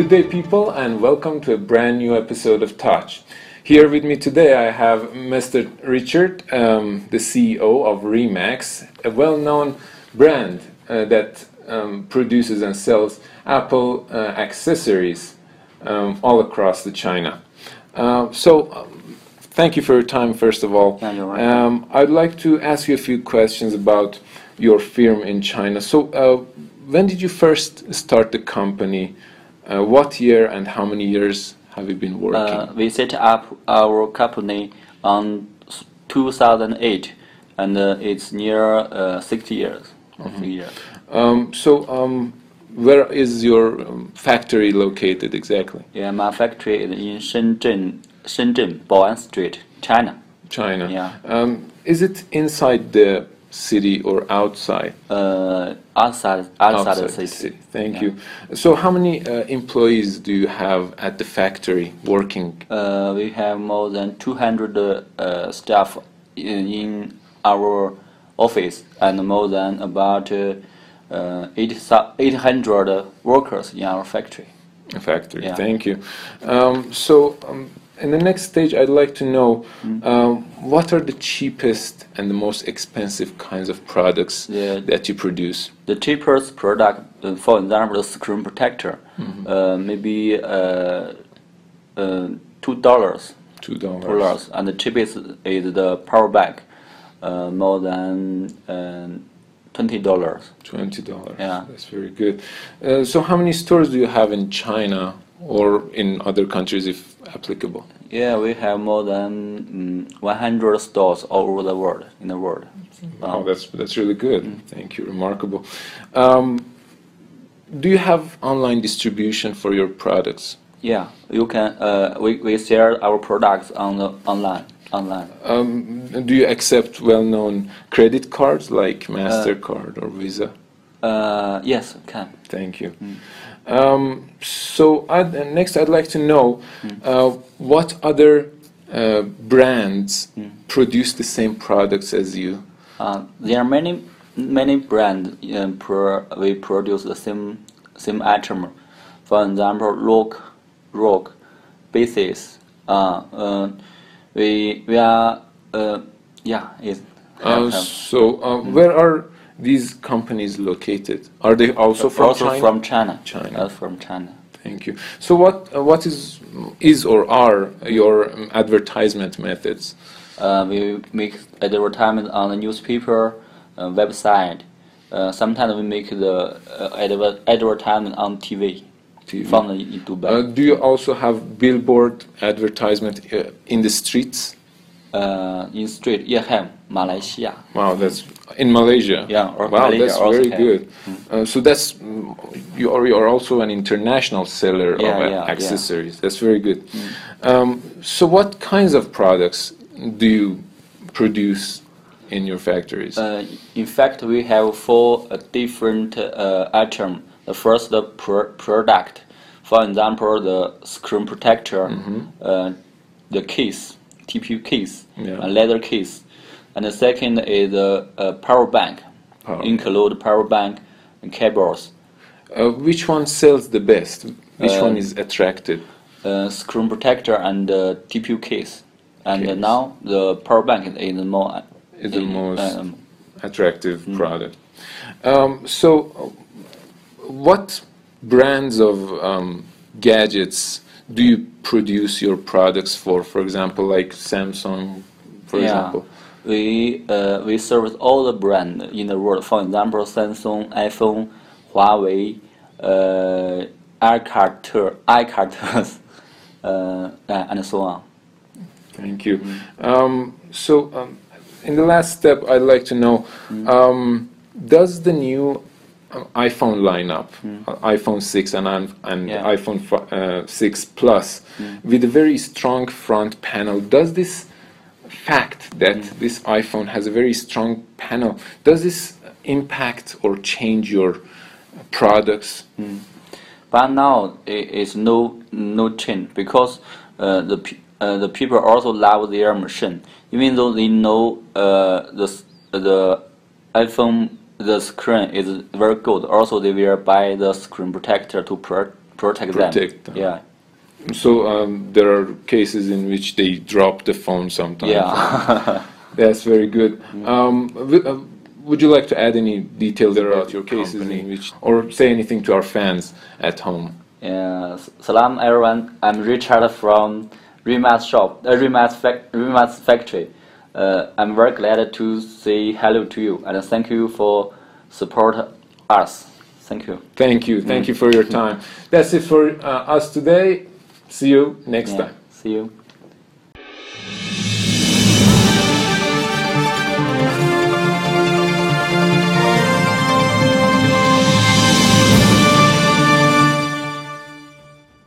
day, people, and welcome to a brand new episode of Touch. Here with me today, I have Mr. Richard, um, the CEO of Remax, a well known brand uh, that um, produces and sells Apple uh, accessories um, all across the China. Uh, so, um, thank you for your time, first of all. Um, I'd like to ask you a few questions about your firm in China. So, uh, when did you first start the company? Uh, what year and how many years have you been working? Uh, we set up our company on 2008, and uh, it's near uh, 60 years. of the year. Um, so, um, where is your um, factory located exactly? Yeah, my factory is in Shenzhen, Shenzhen, Bao'an Street, China. China. Yeah. Um, is it inside the city or outside? Uh, outside, outside, the city. Thank Yeah. you. So, how many uh, employees do you have at the factory working? Uh, we have more than 200 uh, staff in, in our office and more than about uh, uh, 8, 800 workers in our factory. Factory. Yeah. Thank you. Um, so, um, in the next stage, I'd like to know Mm. um, what are the cheapest and the most expensive kinds of products Yeah. that you produce? The cheapest product, uh, for example, the screen protector, uh, maybe uh, uh, two dollars, Two dollars. and the cheapest is the power bank, uh, more than uh, twenty dollars. Twenty dollars. Yeah. That's very good. Uh, so, how many stores do you have in China or in other countries, if applicable? Yeah, we have more than mm, 100 stores all over the world, in the world. Wow, Um, that's that's really good. Thank you. Remarkable. Um, do you have online distribution for your products? yeah, you can. Uh, we we sell our products on the online. Online. Um, do you accept well-known credit cards like Mastercard or Visa? Uh, yes, can. Thank you. Um, so I'd, uh, next, I'd like to know uh, what other uh, brands produce the same products as you. Uh, there are many many brands pro, we produce the same same item. For example, Rock, Rock, Baseus. Uh, uh, we we are uh, yeah Uh, so uh, where are these companies located? Are they also from also China? from China. China. Uh, from China. Thank you. So what uh, what is is or are your um, advertisement methods? Uh, we make advertisement on the newspaper, uh, website. Uh, sometimes we make the uh, adver- advertisement on TV. TV. From Dubai. Uh, do you also have billboard advertisement uh, in the streets? Uh, in street Yehem, Malaysia. Wow, that's in Malaysia. Yeah, or wow, Malaysia that's very good. Uh, so that's mm, you are you are also an international seller Yeah, of yeah, yeah. accessories. That's very good. Um, so what kinds of products do you produce in your factories? Uh, in fact, we have four uh, different uh, items. The first the pr- product, for example, the screen protector, uh, the case, TPU case, Yeah. a leather case, and the second is the uh, power bank, Power include power bank and cables. Uh, which one sells the best? Which Uh, one is attractive? uh, screen protector and uh, TPU case. And uh, Case. now the power bank is, is more Is the most um, attractive product. Um, so, uh, what brands of um, gadgets do you produce your products for? For example, like Samsung, for yeah. example. We uh, we service all the brand in the world. For example, Samsung, iPhone, Huawei, uh, iCarter, iCarters, uh, and so on. Thank you. Um, so, um, in the last step, I'd like to know: um, Does the new iPhone lineup, uh, iPhone 6 and and Yeah. iPhone uh, 6 Plus, with a very strong front panel, does this fact that this iPhone has a very strong panel, does this impact or change your products? But now it is no no change because uh, the uh, the people also love their machine, even though they know uh, the the iPhone the screen is very good. Also, they will buy the screen protector to pro- protect, Protect them. them. Yeah, So um, there are cases in which they drop the phone sometimes. yeah. That's very good. Mm-hmm. Um, w- uh, would you like to add any details about your cases in which, or say anything to our fans at home? Yeah, salam everyone. I'm Richard from Remax shop, uh, Remax, fac- Remax factory. Uh, I'm very glad to say hello to you and thank you for support us. Thank you. Thank you. Thank you for your time. That's it for uh, us today. See you next Yeah. time. See you.